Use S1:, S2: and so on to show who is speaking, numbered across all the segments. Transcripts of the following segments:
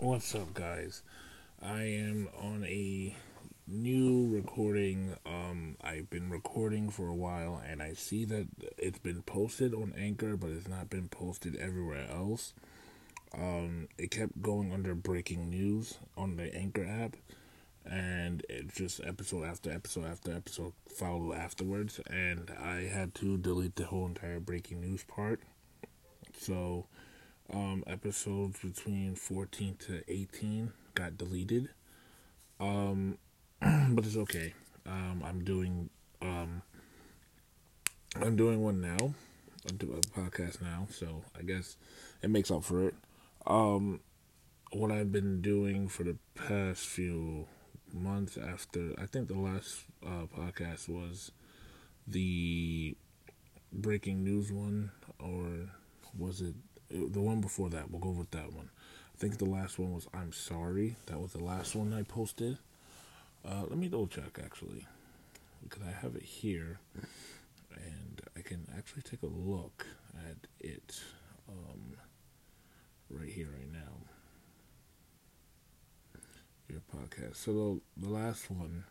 S1: What's up, guys? I am on a new recording. Um, I've been recording for a while, and I see that it's been posted on Anchor, but it's not been posted everywhere else. Um, it kept going under breaking news on the Anchor app, and it just episode after episode after episode followed afterwards, and I had to delete the whole entire breaking news part. So, um, episodes between 14 to 18 got deleted. Um, but it's okay. Um, I'm doing um, I'm doing one now. I'm doing a podcast now, so I guess it makes up for it. Um, what I've been doing for the past few months after I think the last uh, podcast was the breaking news one, or was it the one before that? We'll go with that one. I think the last one was I'm sorry. That was the last one I posted. Uh, let me double check actually, because I have it here, and I can actually take a look at it um, right here, right now. Your podcast. So the, the last one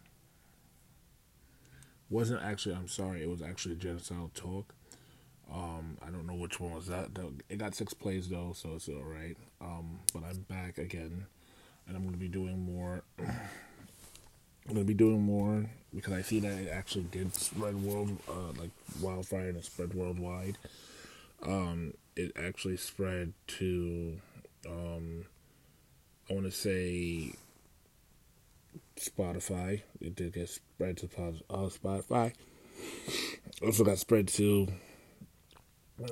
S1: wasn't actually. I'm sorry. It was actually genocidal talk. Um, I don't know which one was that. It got six plays though, so it's all right. Um, but I'm back again, and I'm to be doing more. I'm gonna be doing more because I see that it actually did spread world uh, like wildfire and it spread worldwide. Um, it actually spread to um, I want to say Spotify. It did get spread to uh, Spotify. Also got spread to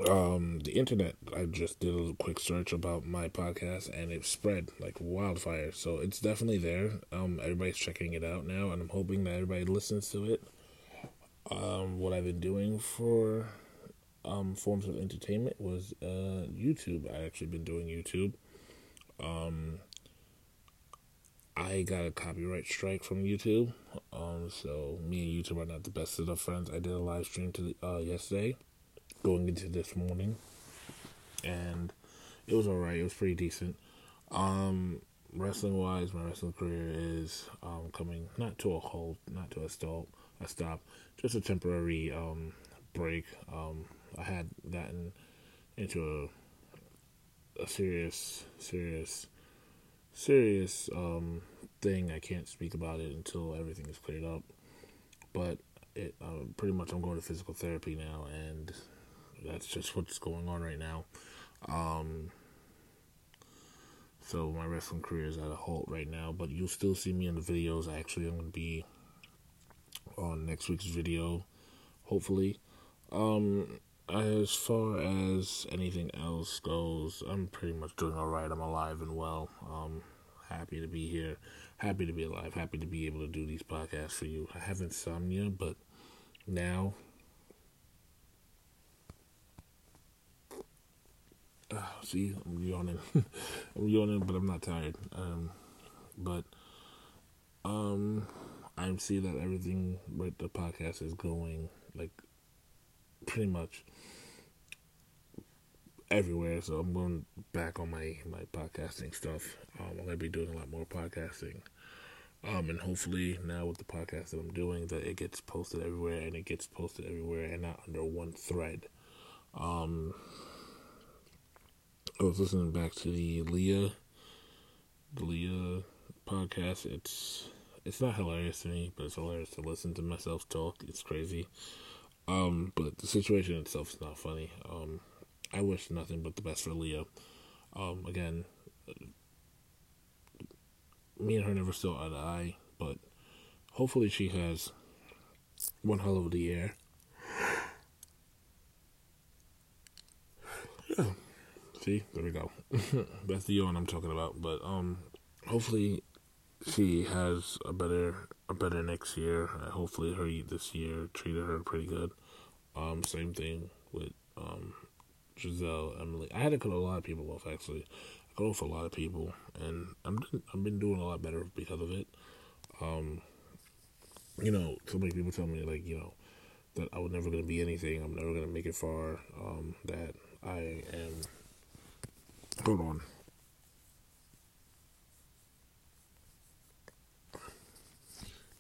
S1: um, the internet. I just did a quick search about my podcast, and it spread like wildfire. So it's definitely there. Um, everybody's checking it out now, and I'm hoping that everybody listens to it. Um, what I've been doing for um, forms of entertainment was uh, YouTube. I actually been doing YouTube. Um, I got a copyright strike from YouTube. Um, so me and YouTube are not the best of friends. I did a live stream to uh, yesterday going into this morning, and it was alright. It was pretty decent. Um, wrestling wise, my wrestling career is um, coming not to a halt, not to a stop, a stop, just a temporary um, break. Um, I had gotten into a, a serious, serious, serious um, thing. I can't speak about it until everything is cleared up. But it uh, pretty much I'm going to physical therapy now, and that's just what's going on right now. Um, so my wrestling career is at a halt right now, but you'll still see me in the videos. Actually, I'm to be on next week's video, hopefully. Um, as far as anything else goes, I'm pretty much doing alright. I'm alive and well. Um, happy to be here. Happy to be alive. Happy to be able to do these podcasts for you. I have insomnia, but now see, I'm yawning. I'm yawning, but I'm not tired. Um, but um, I see that everything with the podcast is going like pretty much everywhere. So I'm going back on my my podcasting stuff. Um, I'm gonna be doing a lot more podcasting. Um, and hopefully now with the podcast that I'm doing, that it gets posted everywhere and it gets posted everywhere and not under one thread. Um, I was listening back to the Leah, the Leah podcast. It's it's not hilarious to me, but it's hilarious to listen to myself talk. It's crazy. Um, but the situation itself is not funny. Um, I wish nothing but the best for Leah. Um, again, me and her never saw eye to eye, but hopefully she has one hell of a year. Yeah. See, there we go. That's the yawn I'm talking about. But um, hopefully she has a better a better next year. Uh, hopefully her this year treated her pretty good. Um, same thing with um Giselle, Emily. I had to cut a lot of people off actually. I cut off a lot of people, and I'm I've been doing a lot better because of it. Um, you know, so many people tell me like you know that I was never gonna be anything. I'm never gonna make it far. Um, that I am Hold on.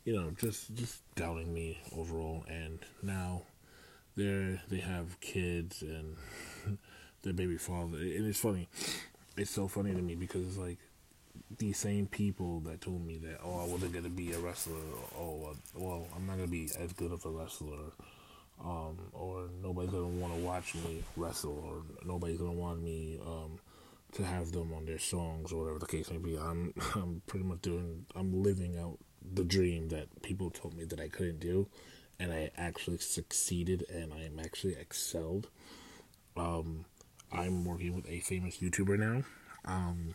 S1: You know, just just doubting me overall, and now they they have kids and their baby father, and it's funny. It's so funny to me because it's like these same people that told me that oh I wasn't gonna be a wrestler, oh well I'm not gonna be as good of a wrestler, um, or nobody's gonna want to watch me wrestle, or nobody's gonna want me um, to have them on their songs or whatever the case may be. I'm I'm pretty much doing I'm living out the dream that people told me that I couldn't do, and I actually succeeded and I am actually excelled. Um, I'm working with a famous YouTuber now. Um,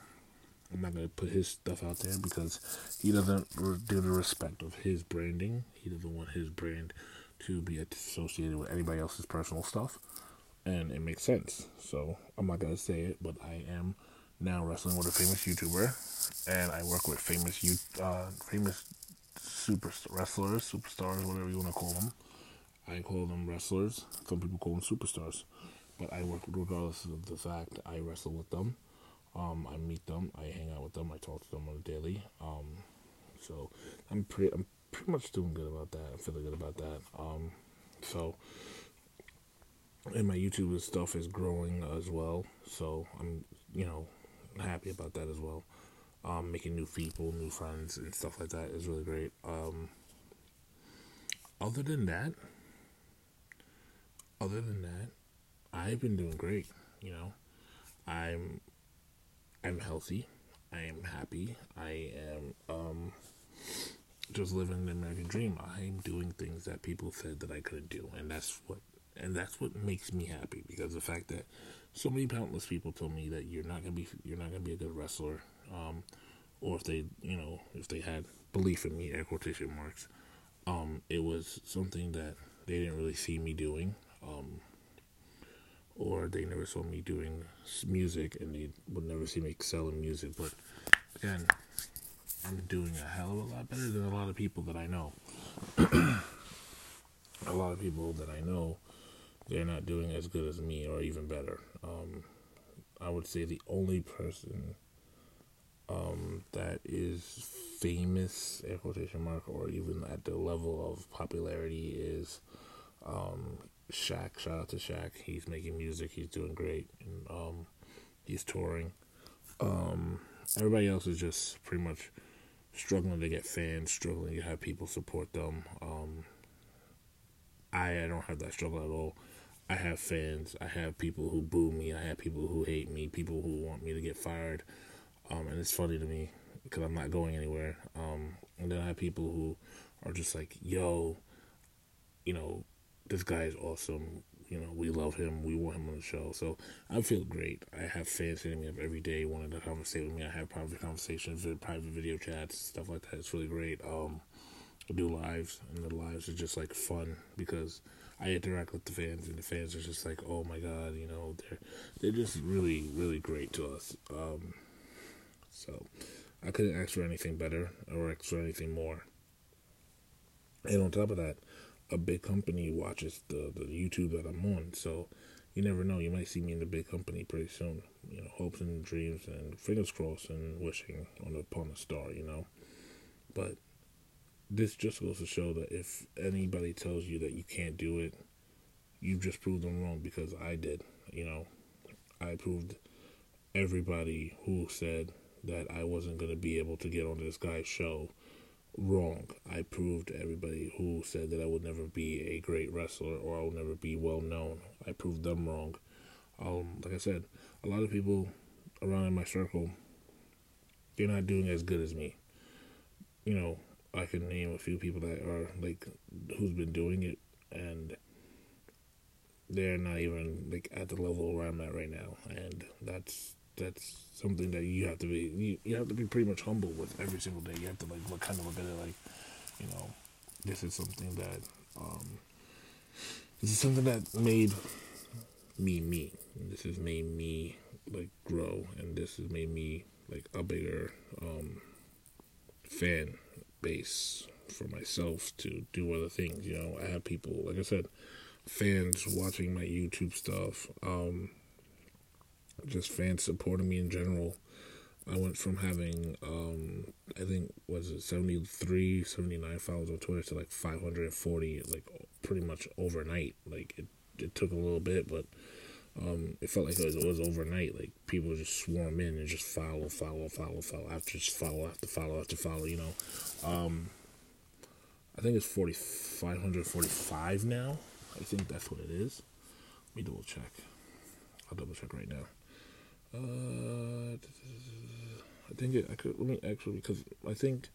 S1: I'm not gonna put his stuff out there because he doesn't do the respect of his branding. He doesn't want his brand to be associated with anybody else's personal stuff and it makes sense. So I'm not gonna say it, but I am now wrestling with a famous YouTuber, and I work with famous you uh, famous super wrestlers, superstars, whatever you want to call them. I call them wrestlers. Some people call them superstars, but I work regardless of the fact I wrestle with them. Um, I meet them, I hang out with them, I talk to them on a daily. Um, so I'm pretty, I'm pretty much doing good about that. I'm feeling good about that. Um, so and my YouTube stuff is growing as well. So I'm, you know, happy about that as well. Um, making new people, new friends, and stuff like that is really great. Um, other than that, other than that, I've been doing great. You know, I'm, I'm healthy. I am happy. I am um, just living the American dream. I'm doing things that people said that I couldn't do, and that's what and that's what makes me happy because the fact that so many countless people told me that you're not gonna be you're not gonna be a good wrestler, um, or if they you know if they had belief in me, air quotation marks, um, it was something that they didn't really see me doing, um, or they never saw me doing music and they would never see me excel in music. But again, I'm doing a hell of a lot better than a lot of people that I know. a lot of people that I know they're not doing as good as me or even better. Um, I would say the only person um, that is famous, air quotation mark, or even at the level of popularity is um, Shaq. Shout out to Shaq. He's making music. He's doing great. And um, he's touring. Um, everybody else is just pretty much struggling to get fans, struggling to have people support them. Um, I, I don't have that struggle at all. I have fans. I have people who boo me. I have people who hate me. People who want me to get fired. Um, and it's funny to me because I'm not going anywhere. Um, and then I have people who are just like, "Yo, you know, this guy is awesome. You know, we love him. We want him on the show." So I feel great. I have fans hitting me up every day, wanting to conversate with me. I have private conversations, private video chats, stuff like that. It's really great. Um, I do lives, and the lives are just like fun because I interact with the fans, and the fans are just like, "Oh my god," you know, they're they're just really really great to us. Um, so I couldn't ask for anything better or ask for anything more. And on top of that, a big company watches the the YouTube that I'm on, so you never know. You might see me in the big company pretty soon. You know, hopes and dreams and fingers crossed and wishing on upon a star. You know, but this just goes to show that if anybody tells you that you can't do it, you've just proved them wrong because I did. You know, I proved everybody who said that I wasn't going to be able to get on this guy's show wrong. I proved everybody who said that I would never be a great wrestler or I would never be well known. I proved them wrong. Um, like I said, a lot of people around in my circle, they're not doing as good as me. You know, I can name a few people that are like who's been doing it, and they're not even like at the level where I'm at right now, and that's that's something that you have to be you, you have to be pretty much humble with every single day. You have to like look kind of look at it like, you know, this is something that um, this is something that made me me. This has made me like grow, and this has made me like a bigger um, fan base for myself to do other things. You know, I have people, like I said, fans watching my YouTube stuff, um, just fans supporting me in general. I went from having um, I think was it 73, 79 followers on Twitter to like 540, like pretty much overnight. Like it, it took a little bit, but um, it felt like it was, it was overnight. Like people just swarm in and just follow, follow, follow, follow after just follow after follow after follow. You know, um, I think it's forty five hundred forty five now. I think that's what it is. Let me double check. I'll double check right now. Uh, I think it. I could let me actually because I think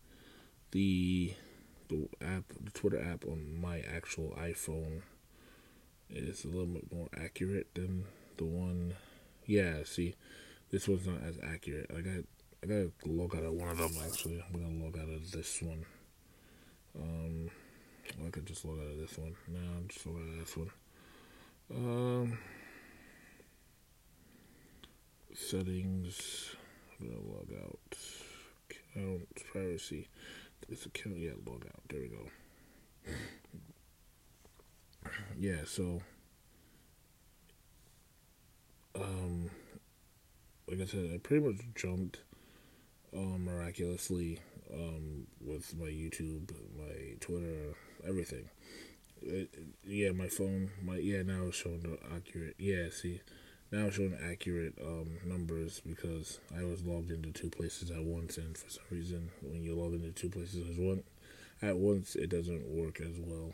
S1: the the app, the Twitter app on my actual iPhone is a little bit more accurate than the one. Yeah, see, this one's not as accurate. I got I gotta log out of one of them actually. I'm gonna log out of this one. Um, I could just log out of this one. No, I'm just log out of this one. Um, settings. I'm gonna log out. Account privacy. This account, yeah, log out. There we go. Yeah, so um like I said, I pretty much jumped um miraculously um with my YouTube, my Twitter, everything. It, yeah, my phone, my yeah, now it's showing the accurate. Yeah, see, now it's showing accurate um numbers because I was logged into two places at once, and for some reason, when you log into two places at one at once, it doesn't work as well.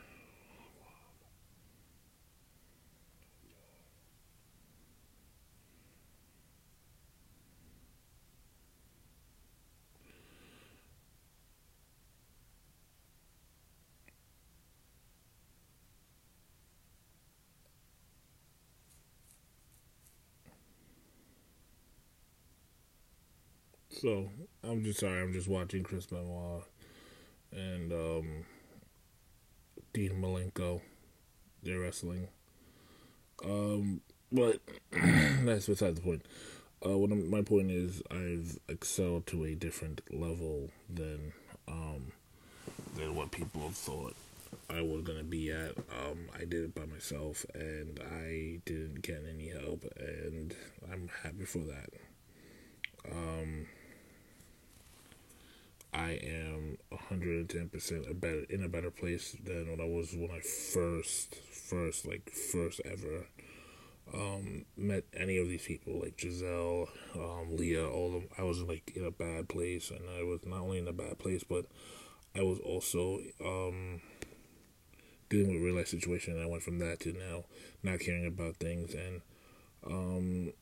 S1: So I'm just sorry. I'm just watching Chris Benoit and um, Dean Malenko. They're wrestling. Um, but that's beside the point. Uh, what I'm, my point is, I've excelled to a different level than um, than what people thought I was gonna be at. Um, I did it by myself, and I didn't get any help, and I'm happy for that. Um, I am 110% a better in a better place than when I was when I first first like first ever um, met any of these people like Giselle, um, Leah, all of them. I was like in a bad place, and I was not only in a bad place, but I was also um, dealing with real life situation. And I went from that to now not caring about things and um,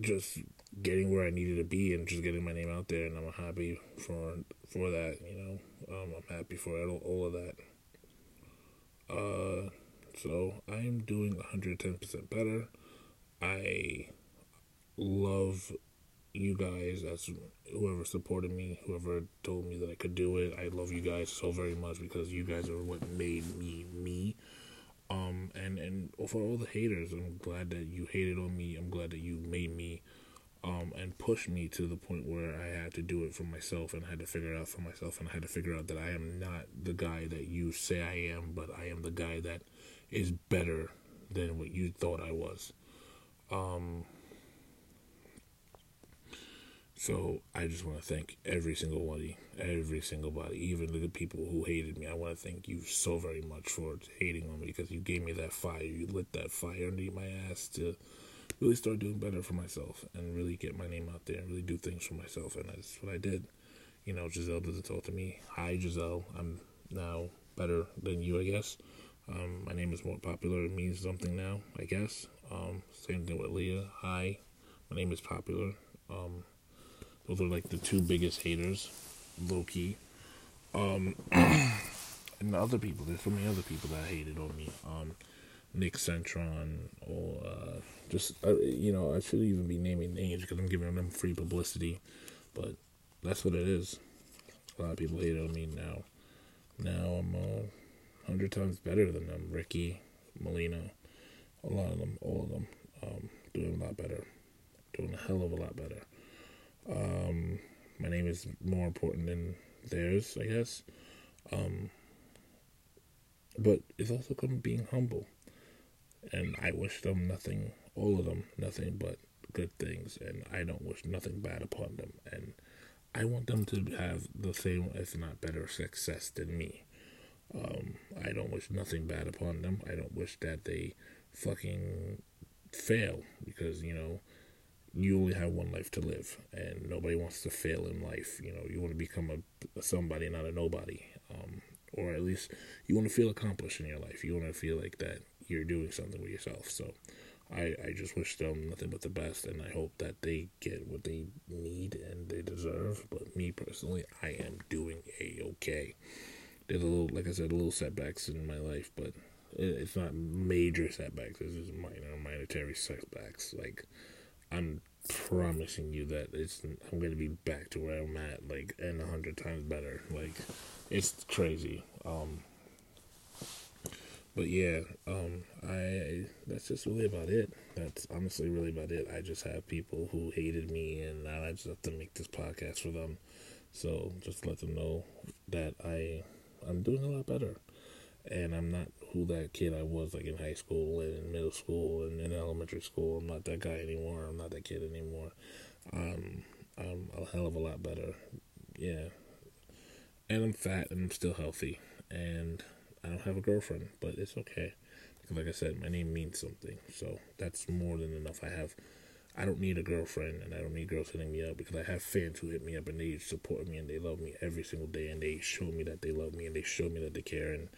S1: just getting where I needed to be and just getting my name out there, and I'm happy for for that. You know, um, I'm happy for all, all of that. Uh, so I am doing 110% better. I love you guys. That's whoever supported me, whoever told me that I could do it. I love you guys so very much because you guys are what made me me. Um, and and for all the haters, I'm glad that you hated on me. I'm glad that you made me um, and pushed me to the point where I had to do it for myself and I had to figure it out for myself and I had to figure out that I am not the guy that you say I am, but I am the guy that is better than what you thought I was. Um, so I just want to thank every single body, every single body, even the people who hated me. I want to thank you so very much for hating on me because you gave me that fire. You lit that fire underneath my ass to really start doing better for myself and really get my name out there and really do things for myself. And that's what I did. You know, Giselle doesn't talk to me. Hi, Giselle. I'm now better than you, I guess. Um, my name is more popular. It means something now, I guess. Um, same thing with Leah. Hi, my name is popular. Um, those are like the two biggest haters, low key. Um, and the other people, there's so many other people that hated on me. Um, Nick Centron, or uh, just uh, you know, I shouldn't even be naming names because I'm giving them free publicity, but that's what it is. A lot of people hate on me now. Now I'm uh, hundred times better than them. Ricky, Molina, a lot of them, all of them, um, doing a lot better, doing a hell of a lot better. Um, my name is more important than theirs, I guess. Um, but it's also come being humble. And I wish them nothing, all of them, nothing but good things. And I don't wish nothing bad upon them. And I want them to have the same, if not better, success than me. Um, I don't wish nothing bad upon them. I don't wish that they fucking fail because, you know, you only have one life to live and nobody wants to fail in life. You know, you want to become a, a somebody, not a nobody. Um, or at least you want to feel accomplished in your life. You want to feel like that you're doing something with yourself. So I, I just wish them nothing but the best, and I hope that they get what they need and they deserve. But me personally, I am doing a okay. There's a little, like I said, a little setbacks in my life, but it's not major setbacks. It's just minor, monetary setbacks. Like I'm promising you that it's I'm gonna be back to where I'm at, like, and a hundred times better. Like it's crazy. Um, but yeah, um, I that's just really about it. That's honestly really about it. I just have people who hated me, and now I just have to make this podcast for them. So just let them know that I I'm doing a lot better, and I'm not who that kid I was like in high school and in middle school and in elementary school. I'm not that guy anymore. I'm not that kid anymore. Um, I'm a hell of a lot better. Yeah, and I'm fat and I'm still healthy and I don't have a girlfriend, but it's okay. Because like I said, my name means something. So that's more than enough. I have I don't need a girlfriend and I don't need girls hitting me up because I have fans who hit me up and they support me and they love me every single day and they show me that they love me and they show me that they care and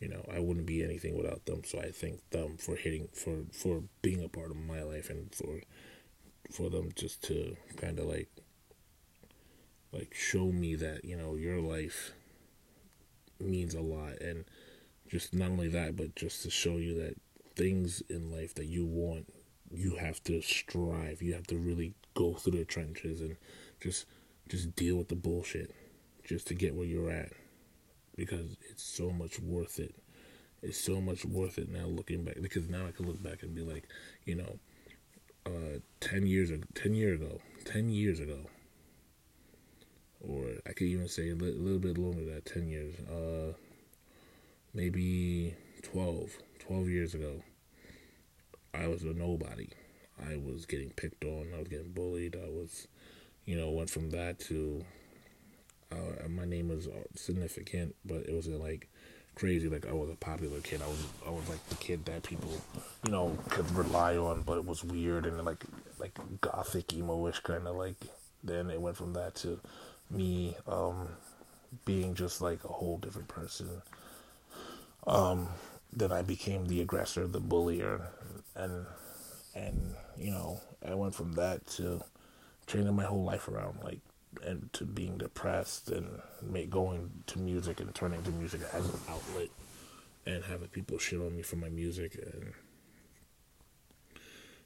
S1: you know, I wouldn't be anything without them. So I thank them for hitting for for being a part of my life and for for them just to kind of like like show me that you know your life means a lot. And just not only that but just to show you that things in life that you want you have to strive. You have to really go through the trenches and just just deal with the bullshit just to get where you're at because it's so much worth it it's so much worth it now looking back because now I can look back and be like you know uh 10 years ago 10 years ago 10 years ago or I could even say a li- little bit longer than that, 10 years, uh, maybe 12, 12 years ago, I was a nobody. I was getting picked on, I was getting bullied, I was, you know, went from that to, uh, my name was significant, but it was like crazy, like I was a popular kid, I was, I was like the kid that people, you know, could rely on, but it was weird and like, like gothic emo-ish kind of like, then it went from that to, me um, being just like a whole different person. Um, then I became the aggressor, the bullier, and and you know I went from that to changing my whole life around, like and to being depressed and make, going to music and turning to music as an outlet and having people shit on me for my music and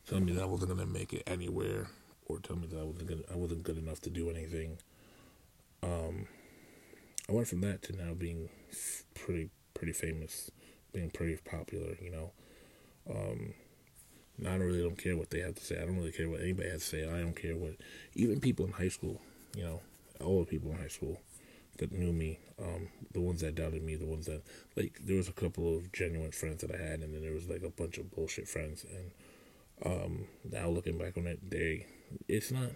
S1: telling me that I wasn't gonna make it anywhere or tell me that I wasn't gonna, I wasn't good enough to do anything um, I went from that to now being pretty pretty famous, being pretty popular. You know, um, I don't really don't care what they have to say. I don't really care what anybody has to say. I don't care what even people in high school. You know, all the people in high school that knew me, um, the ones that doubted me, the ones that like there was a couple of genuine friends that I had, and then there was like a bunch of bullshit friends. And um, now looking back on it, they it's not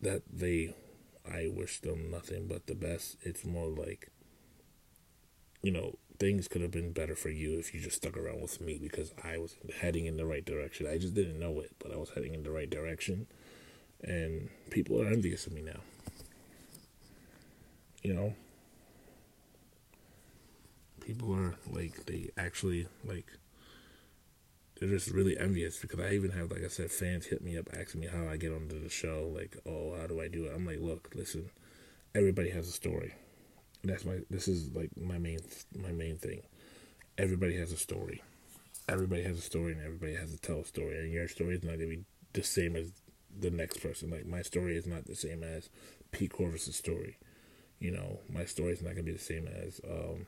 S1: that they I wish them nothing but the best. It's more like, you know, things could have been better for you if you just stuck around with me because I was heading in the right direction. I just didn't know it, but I was heading in the right direction. And people are envious of me now. You know? People are like, they actually, like, they're just really envious because I even have, like I said, fans hit me up asking me how I get onto the show. Like, oh, how do I do it? I'm like, look, listen, everybody has a story. That's my. This is like my main my main thing. Everybody has a story. Everybody has a story, and everybody has to tell a story. And your story is not gonna be the same as the next person. Like my story is not the same as Pete Corvus's story. You know, my story is not gonna be the same as um,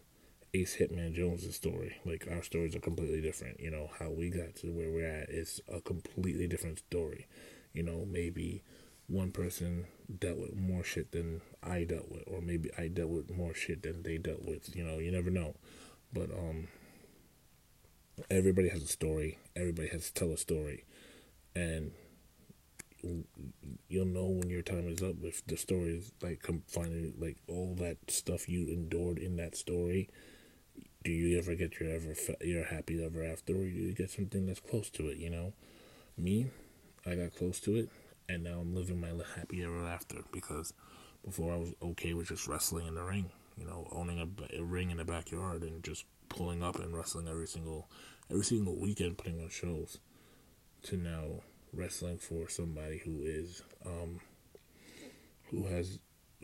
S1: Ace Hitman Jones's story. Like our stories are completely different. You know how we got to where we're at is a completely different story. You know maybe one person dealt with more shit than I dealt with, or maybe I dealt with more shit than they dealt with. You know, you never know. But um, everybody has a story. Everybody has to tell a story, and you'll know when your time is up if the story is like finally like all that stuff you endured in that story. Do you ever get your ever your happy ever after, or do you get something that's close to it? You know, me, I got close to it, and now I'm living my happy ever after because before I was okay with just wrestling in the ring, you know, owning a, a ring in the backyard and just pulling up and wrestling every single every single weekend, putting on shows. To now wrestling for somebody who is um, who has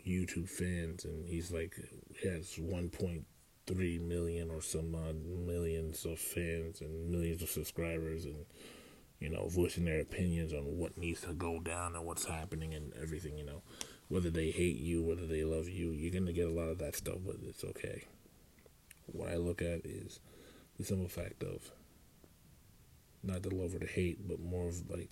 S1: YouTube fans, and he's like has 1.3 million or some odd millions of fans and millions of subscribers, and you know, voicing their opinions on what needs to go down and what's happening and everything. You know, whether they hate you, whether they love you, you're gonna get a lot of that stuff, but it's okay. What I look at is the simple fact of not the love or the hate, but more of like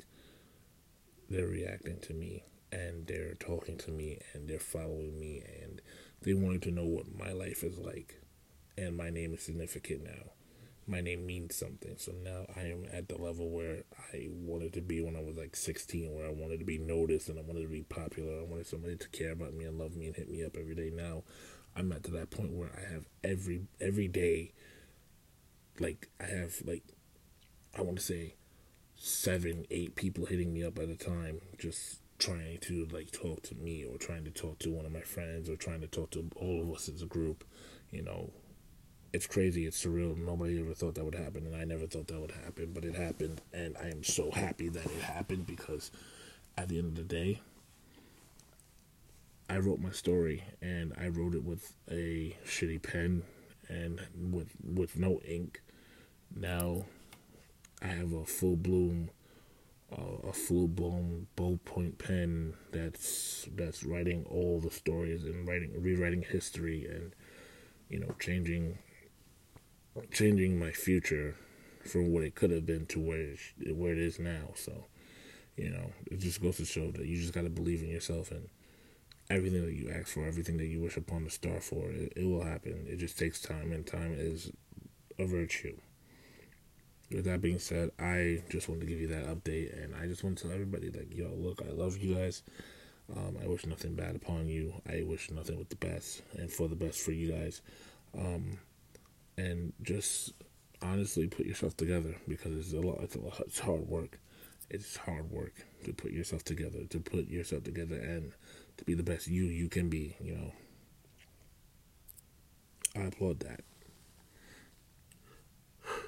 S1: they're reacting to me and they're talking to me and they're following me and they wanted to know what my life is like. And my name is significant now. My name means something. So now I am at the level where I wanted to be when I was like 16, where I wanted to be noticed and I wanted to be popular. I wanted somebody to care about me and love me and hit me up every day. Now I'm at to that point where I have every every day like I have like I want to say seven, eight people hitting me up at a time, just trying to like talk to me or trying to talk to one of my friends or trying to talk to all of us as a group. You know, it's crazy, it's surreal. Nobody ever thought that would happen, and I never thought that would happen, but it happened, and I am so happy that it happened because at the end of the day, I wrote my story, and I wrote it with a shitty pen and with with no ink. Now I have a full bloom, uh, a full blown ballpoint pen that's that's writing all the stories and writing rewriting history and you know changing changing my future from what it could have been to where it, where it is now. So you know it just goes to show that you just got to believe in yourself and everything that you ask for, everything that you wish upon the star for, it, it will happen. It just takes time, and time is a virtue with that being said, I just wanted to give you that update, and I just want to tell everybody, like, yo, look, I love you guys. Um, I wish nothing bad upon you. I wish nothing but the best and for the best for you guys. Um, and just honestly put yourself together because it's a lot. It's a lot. It's hard work. It's hard work to put yourself together. To put yourself together and to be the best you you can be. You know. I applaud that.